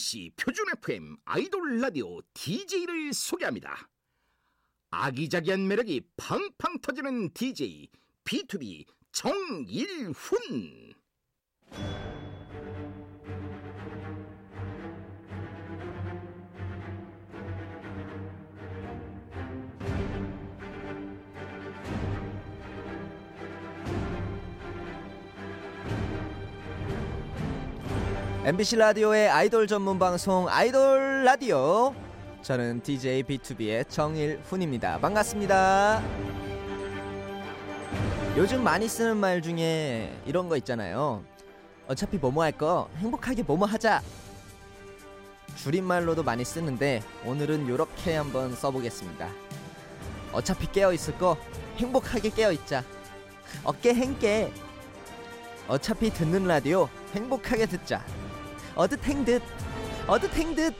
MBC 표준 FM 아이돌 라디오 DJ를 소개합니다. 아기자기한 매력이 팡팡 터지는 DJ B2B 정일훈. MBC 라디오의 아이돌 전문 방송 아이돌 라디오. 저는 DJ B2B의 정일훈입니다. 반갑습니다. 요즘 많이 쓰는 말 중에 이런 거 있잖아요. 어차피 뭐뭐 할 거 행복하게 뭐뭐 하자. 줄임말로도 많이 쓰는데 오늘은 이렇게 한번 써보겠습니다. 어차피 깨어 있을 거 행복하게 깨어 있자. 어깨 행깨. 어차피 듣는 라디오 행복하게 듣자. 어듯행 듯 어듯행 듯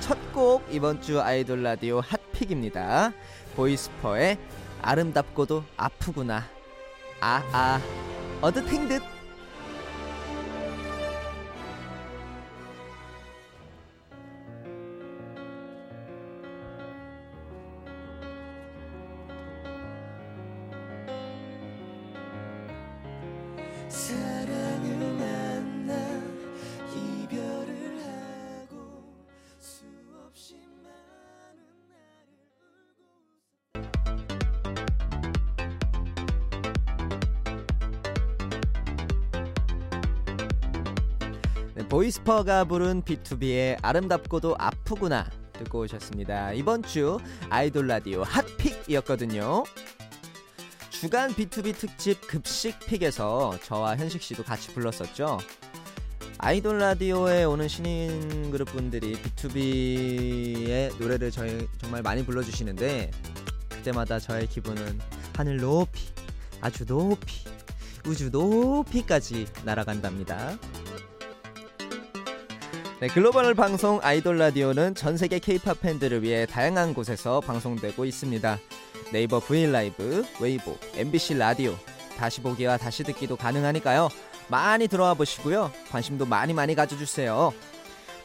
첫 곡 이번 주 아이돌 라디오 핫픽입니다. 보이스퍼의 아름답고도 아프구나. 아아 아, 어듯행 듯 네, 보이스퍼가 부른 BTOB의 아름답고도 아프구나 듣고 오셨습니다. 이번 주 아이돌 라디오 hot pick이었거든요. 주간 BTOB 특집 급식 pick에서 저와 현식 씨도 같이 불렀었죠. 아이돌 라디오에 오는 신인 그룹 분들이 BTOB의 노래를 저희 정말 많이 불러주시는데 그때마다 저의 기분은 하늘 높이 아주 높이 우주 높이까지 날아간답니다. 네, 글로벌 방송 아이돌 라디오는 전 세계 K-pop 팬들을 위해 다양한 곳에서 방송되고 있습니다. 네이버 브이 라이브, 웨이보, MBC 라디오 다시 보기와 다시 듣기도 가능하니까요. 많이 들어와 보시고요. 관심도 많이 많이 가져주세요.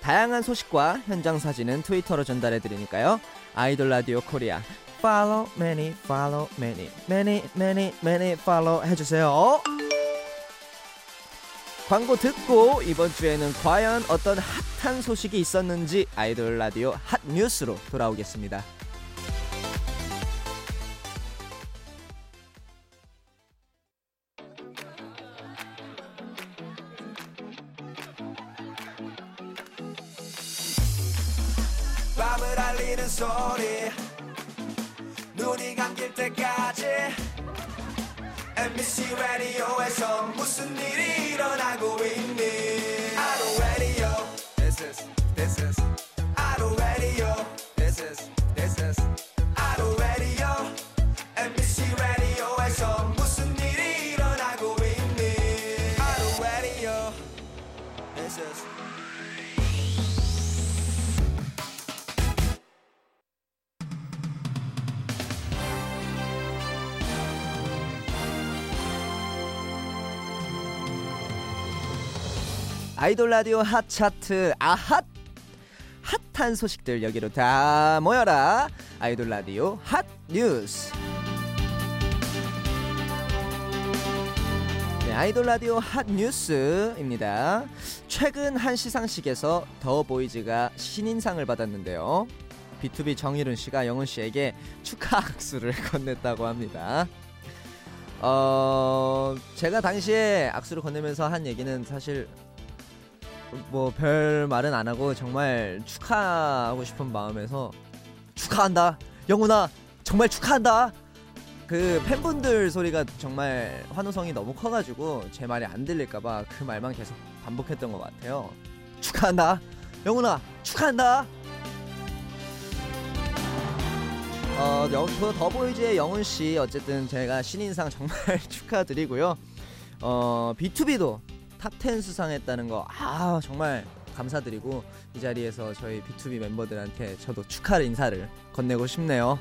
다양한 소식과 현장 사진은 트위터로 전달해 드리니까요. 아이돌 라디오 코리아 follow many follow many many many many follow 해주세요. 광고 듣고 이번 주에는 과연 어떤 핫한 소식이 있었는지 아이돌 라디오 핫 뉴스로 돌아오겠습니다. 밤을 알리는 소리 눈이 감길 때까지 MBC 라디오에서 무슨 일이 일어나고 있니? 아로 라디오 This is This is. 아로 라디오 This is This is. 아로 라디오 MBC 라디오에서 무슨 일이 일어나고 있니? 아로 라디오 This is 아이돌 라디오 핫 차트 아핫! 핫한 소식들 여기로 다 모여라. 아이돌 라디오 핫 뉴스. 네, 아이돌 라디오 핫 뉴스입니다. 최근 한 시상식에서 더 보이즈가 신인상을 받았는데요. B2B 정일훈 씨가 영훈 씨에게 축하 악수를 건넸다고 합니다. 어, 제가 당시에 악수를 건네면서 한 얘기는 사실 뭐 별 말은 안 하고 정말 축하하고 싶은 마음에서 축하한다. 영훈아 정말 축하한다. 그 팬분들 소리가 정말 환호성이 너무 커가지고 제 말이 안 들릴까봐 그 말만 계속 반복했던 것 같아요. 축하한다. 영훈아 축하한다. 어, 영, 그 더보이즈의 영훈 씨 어쨌든 제가 신인상 정말 축하드리고요. 어, BTOB도 top 10 수상했다는 거 아, 정말 감사드리고 이 자리에서 저희 BTOB 멤버들한테 저도 축하를 인사를 건네고 싶네요.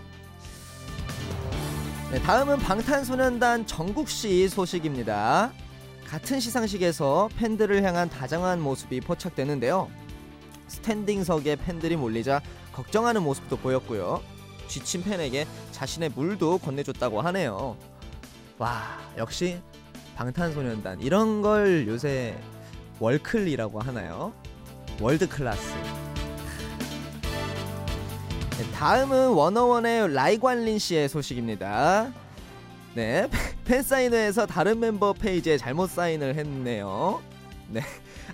네, 다음은 방탄소년단 정국 씨 소식입니다. 같은 시상식에서 팬들을 향한 다정한 모습이 포착되는데요. 스탠딩석에 팬들이 몰리자 걱정하는 모습도 보였고요. 지친 팬에게 자신의 물도 건네줬다고 하네요. 와, 역시 방탄소년단 이런 걸 요새 월클이라고 하나요? world class. 네, 다음은 워너원의 라이관린 씨의 소식입니다. 네, 팬 사인회에서 다른 멤버 페이지에 잘못 사인을 했네요. 네,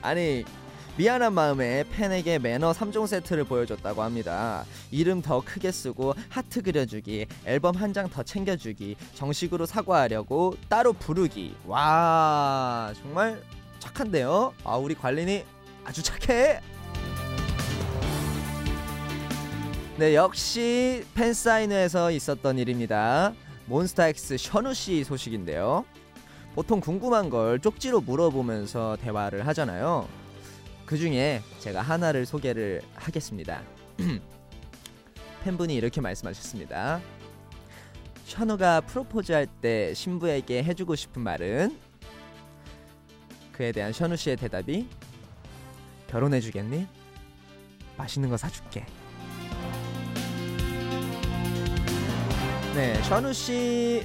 아니 미안한 마음에 팬에게 매너 3종 세트를 보여줬다고 합니다. 이름 더 크게 쓰고 하트 그려주기, 앨범 한 장 더 챙겨주기, 정식으로 사과하려고 따로 부르기. 와, 정말 착한데요? 아, 우리 관린이 아주 착해! 네, 역시 팬사인회에서 있었던 일입니다. 몬스타엑스 션우 씨 소식인데요. 보통 궁금한 걸 쪽지로 물어보면서 대화를 하잖아요. 그 중에 제가 하나를 소개를 하겠습니다. 팬분이 이렇게 말씀하셨습니다. 션우가 프로포즈 할 때 신부에게 해주고 싶은 말은 그에 대한 션우 씨의 대답이 결혼해주겠니? 맛있는 거 사줄게. 네, 션우 씨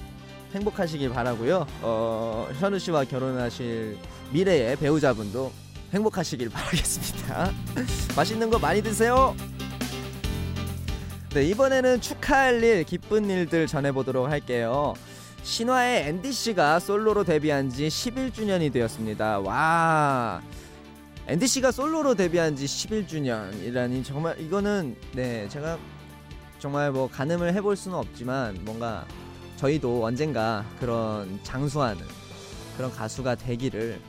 행복하시길 바라고요. 어, 션우 씨와 결혼하실 미래의 배우자분도 행복하시길 바라겠습니다. 맛있는 거 많이 드세요. 네, 이번에는 축하할 일, 기쁜 일들 전해보도록 할게요. 신화의 앤디 씨가 솔로로 데뷔한 지 11주년이 되었습니다. 와. 앤디 씨가 솔로로 데뷔한 지 11주년이라니 정말 이거는 네, 제가 정말 뭐 가늠을 해볼 수는 없지만 뭔가 저희도 언젠가 그런 장수하는 그런 가수가 되기를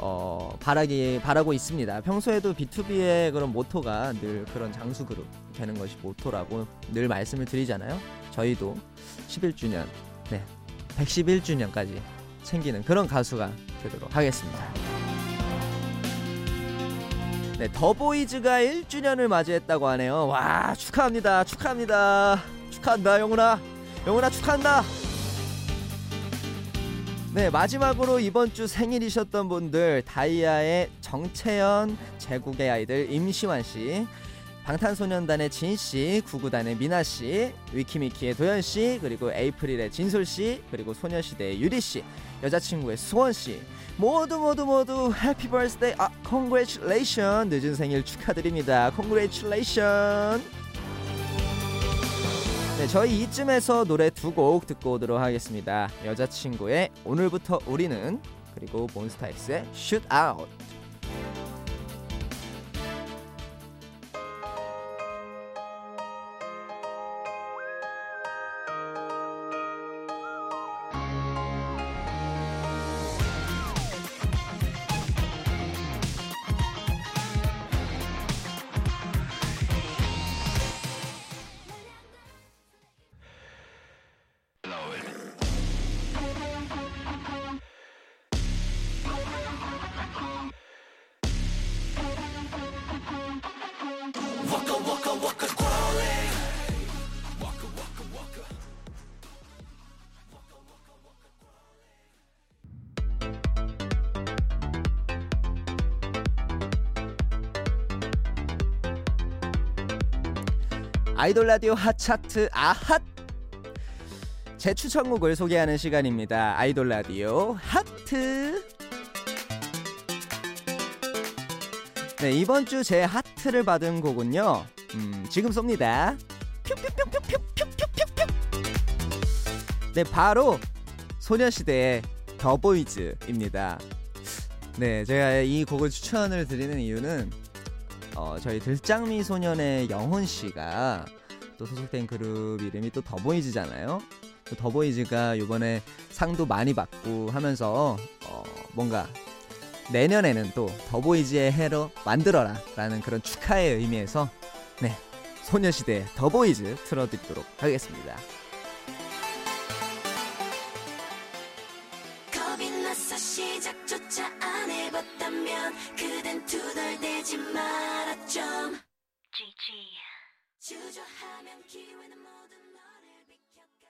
어, 바라기 바라고 있습니다. 평소에도 B2B의 그런 모토가 늘 그런 장수 그룹 되는 것이 모토라고 늘 말씀을 드리잖아요. 저희도 11주년, 네, 111주년까지 챙기는 그런 가수가 되도록 하겠습니다. 네, 더보이즈가 1주년을 맞이했다고 하네요. 와, 축하합니다. 축하합니다. 축하한다, 영훈아. 영훈아 축하한다. 네, 마지막으로 이번 주 생일이셨던 분들 다이아의 정채연, 제국의 아이들 임시완 씨, 방탄소년단의 진 씨, 구구단의 미나 씨, 위키미키의 도연 씨, 그리고 에이프릴의 진솔 씨, 그리고 소녀시대의 유리 씨, 여자친구의 소원 씨, 모두 모두 모두 happy birthday 아 congratulation 늦은 생일 축하드립니다. congratulation. 네, 저희 이쯤에서 노래 두 곡 듣고 오도록 하겠습니다. 여자친구의 오늘부터 우리는 그리고 몬스타엑스의 Shoot Out 아이돌 라디오 핫차트 아핫! 제 추천곡을 소개하는 시간입니다. 아이돌 라디오 하트! 네 이번 주 제 하트를 받은 곡은요 음, 지금 쏩니다. 네 바로 소녀시대의 더보이즈입니다. 네 제가 이 곡을 추천을 드리는 이유는 어, 저희 들장미 소년의 영훈 씨가 또 소속된 그룹 이름이 또 더보이즈잖아요. 또 더보이즈가 이번에 상도 많이 받고 하면서 어, 뭔가 내년에는 또 더보이즈의 해로 만들어라라는 그런 축하의 의미에서 네 소녀시대 The Boys 틀어드리도록 하겠습니다. 주저하면 기회는 모두 너를 비켜가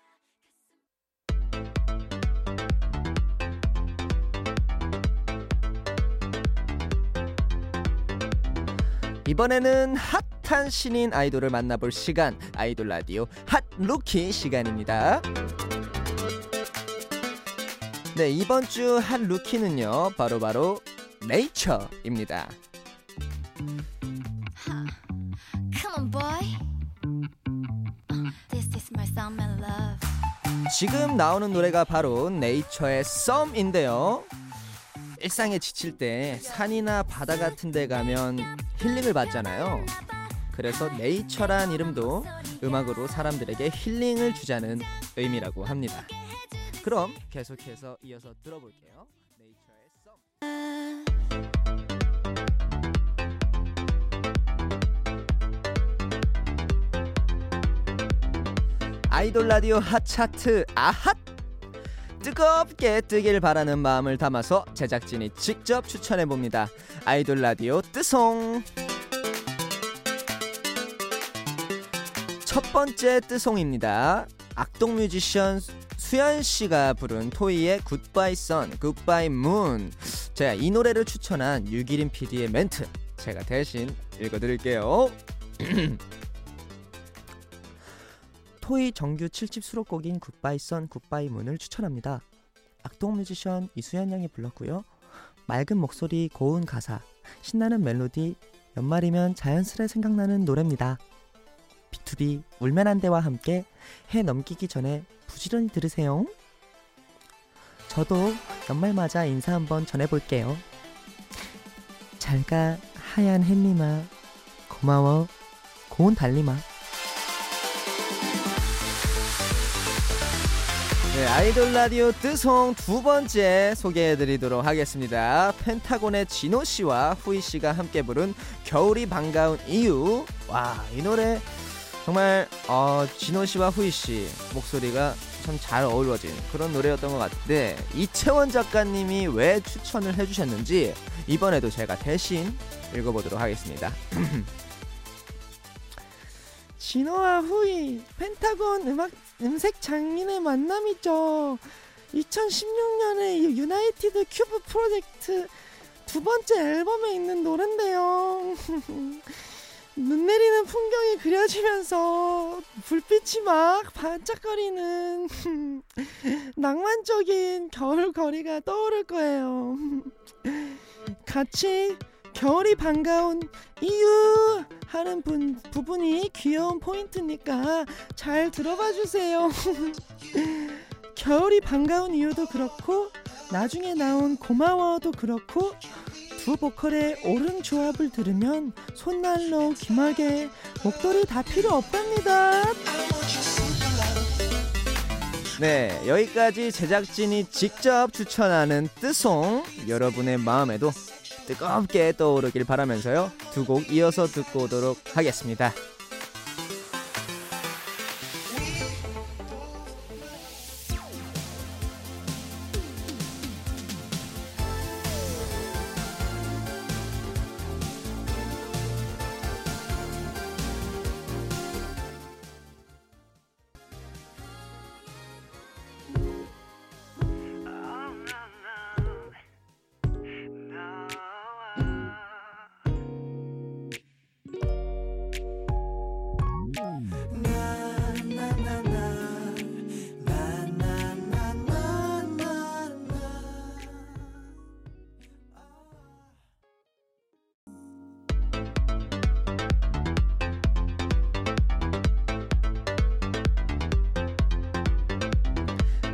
이번에는 핫한 신인 아이돌을 만나볼 시간 아이돌 라디오 hot rookie 시간입니다. 네 이번 주 hot rookie는요 바로 바로 네이처입니다. 지금 나오는 노래가 바로 네이처의 썸인데요. 일상에 지칠 때 산이나 바다 같은 데 가면 힐링을 받잖아요. 그래서 네이처란 이름도 음악으로 사람들에게 힐링을 주자는 의미라고 합니다. 그럼 계속해서 이어서 들어볼게요. 네이처의 썸. 아이돌 라디오 핫 차트 아핫 뜨겁게 뜨길 바라는 마음을 담아서 제작진이 직접 추천해 봅니다. 아이돌 라디오 뜨송 첫 번째 뜨송입니다. 악동 뮤지션 수현 씨가 부른 토이의 Goodbye sun, Goodbye moon. 제가 이 노래를 추천한 유기린 PD의 멘트 제가 대신 읽어 드릴게요. 토이 정규 7집 수록곡인 굿바이 선 굿바이 문을 추천합니다. 악동 뮤지션 이수연 양이 불렀고요. 맑은 목소리, 고운 가사, 신나는 멜로디, 연말이면 자연스레 생각나는 노래입니다. B2B 울면한대와 함께 해 넘기기 전에 부지런히 들으세요. 저도 연말 맞아 인사 한번 전해볼게요. 잘가 하얀 햇님아 고마워 고운 달님아 네, 아이돌 라디오 뜨송 두 번째 소개해드리도록 하겠습니다. 펜타곤의 진호 씨와 후이 씨가 함께 부른 겨울이 반가운 이유. 와, 이 노래 정말 어, 진호 씨와 후이 씨 목소리가 참 잘 어우러진 그런 노래였던 것 같은데 이채원 작가님이 왜 추천을 해주셨는지 이번에도 제가 대신 읽어보도록 하겠습니다. 진호와 후이 펜타곤 음악 음색 장인의 만남이죠. 2016년에 United Cube Project 두 번째 앨범에 있는 노래인데요. 눈 내리는 풍경이 그려지면서 불빛이 막 반짝거리는 낭만적인 겨울 거리가 떠오를 거예요. 같이 겨울이 반가운 이유 하는 분, 부분이 귀여운 포인트니까 잘 들어봐 주세요. 겨울이 반가운 이유도 그렇고 나중에 나온 고마워도 그렇고 두 보컬의 옳은 조합을 들으면 손난로, 귀마개, 목도리 다 필요 없답니다. 네, 여기까지 제작진이 직접 추천하는 뜨송 여러분의 마음에도 뜨겁게 떠오르길 바라면서요. 두 곡 이어서 듣고 오도록 하겠습니다.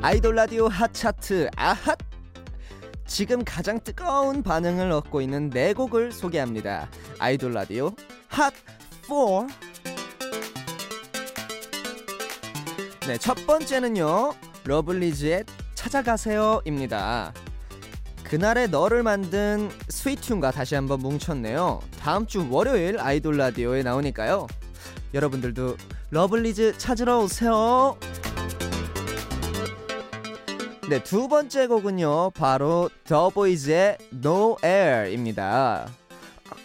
아이돌 라디오 핫 차트 아핫 지금 가장 뜨거운 반응을 얻고 있는 네 곡을 소개합니다. 아이돌 라디오 핫 4. 네, 첫 번째는요. 러블리즈의 찾아가세요입니다. 그날의 너를 만든 스윗튠과 다시 한번 뭉쳤네요. 다음 주 월요일 아이돌 라디오에 나오니까요. 여러분들도 러블리즈 찾으러 오세요. 네, 두 번째 곡은요. 바로 더 보이즈의 No Air입니다.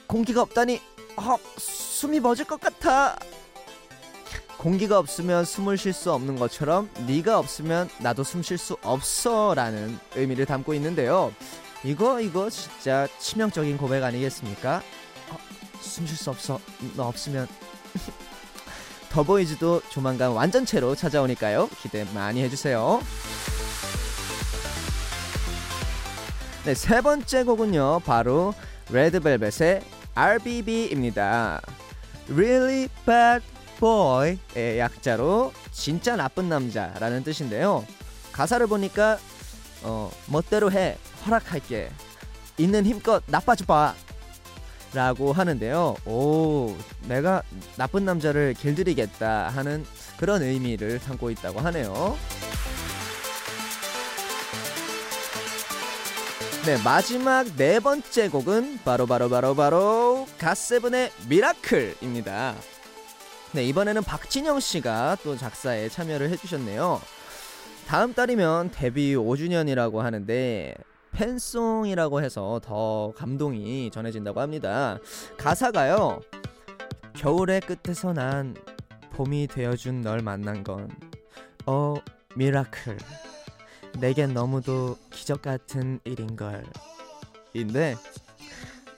공기가 없다니 어, 숨이 멎을 것 같아. 공기가 없으면 숨을 쉴 수 없는 것처럼 네가 없으면 나도 숨 쉴 수 없어라는 의미를 담고 있는데요. 이거 이거 진짜 치명적인 고백 아니겠습니까? 어, 숨쉴 수 없어. 너 없으면 더보이즈도 조만간 완전체로 찾아오니까요. 기대 많이 해주세요. 네, 세 번째 곡은요. 바로 레드벨벳의 RBB입니다. Really Bad Boy의 약자로 진짜 나쁜 남자라는 뜻인데요. 가사를 보니까 어, 멋대로 해 허락할게 있는 힘껏 나빠져봐 라고 하는데요. 오, 내가 나쁜 남자를 길들이겠다 하는 그런 의미를 담고 있다고 하네요. 네, 마지막 네 번째 곡은 바로 바로 바로 바로 갓세븐의 미라클입니다. 네, 이번에는 박진영 씨가 또 작사에 참여를 해주셨네요. 다음 달이면 데뷔 5주년이라고 하는데 팬송이라고 해서 더 감동이 전해진다고 합니다. 가사가요. 겨울의 끝에서 난 봄이 되어준 널 만난 건 a miracle. 내겐 너무도 기적 같은 일인 걸. 인데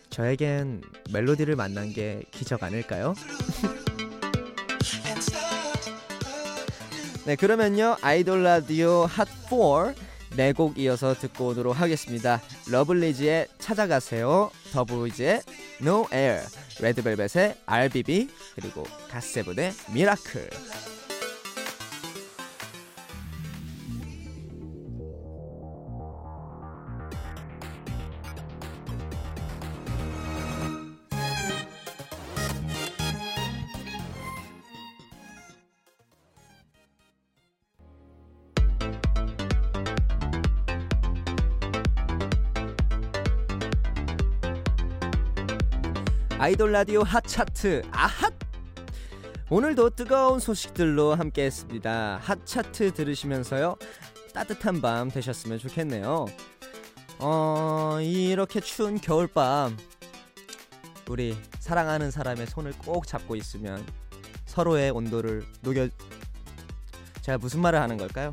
저에겐 멜로디를 만난 게 기적 아닐까요? 네, 그러면요. 아이돌 라디오 핫4 네 곡 이어서 듣고 오도록 하겠습니다. 러블리즈의 찾아가세요, 더보이즈의 No Air, 레드벨벳의 RBB, 그리고 갓세븐의 Miracle. 아이돌 라디오 핫 차트 아핫 오늘도 뜨거운 소식들로 함께했습니다. 핫 차트 들으시면서요 따뜻한 밤 되셨으면 좋겠네요. 어 이렇게 추운 겨울밤 우리 사랑하는 사람의 손을 꼭 잡고 있으면 서로의 온도를 녹여 제가 무슨 말을 하는 걸까요?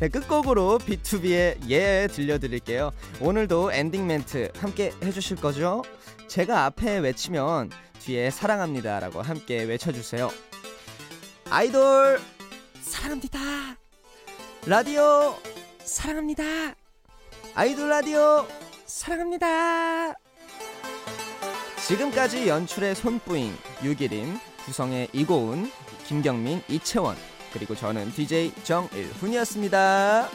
네, 끝곡으로 B2B의 예 들려드릴게요. 오늘도 엔딩 멘트 함께 해주실 거죠? 제가 앞에 외치면 뒤에 사랑합니다라고 함께 외쳐주세요. 아이돌 사랑합니다. 라디오 사랑합니다. 아이돌 라디오 사랑합니다. 지금까지 연출의 손뿌잉, 유기림, 구성의 이고은, 김경민, 이채원 그리고 저는 DJ 정일훈이었습니다.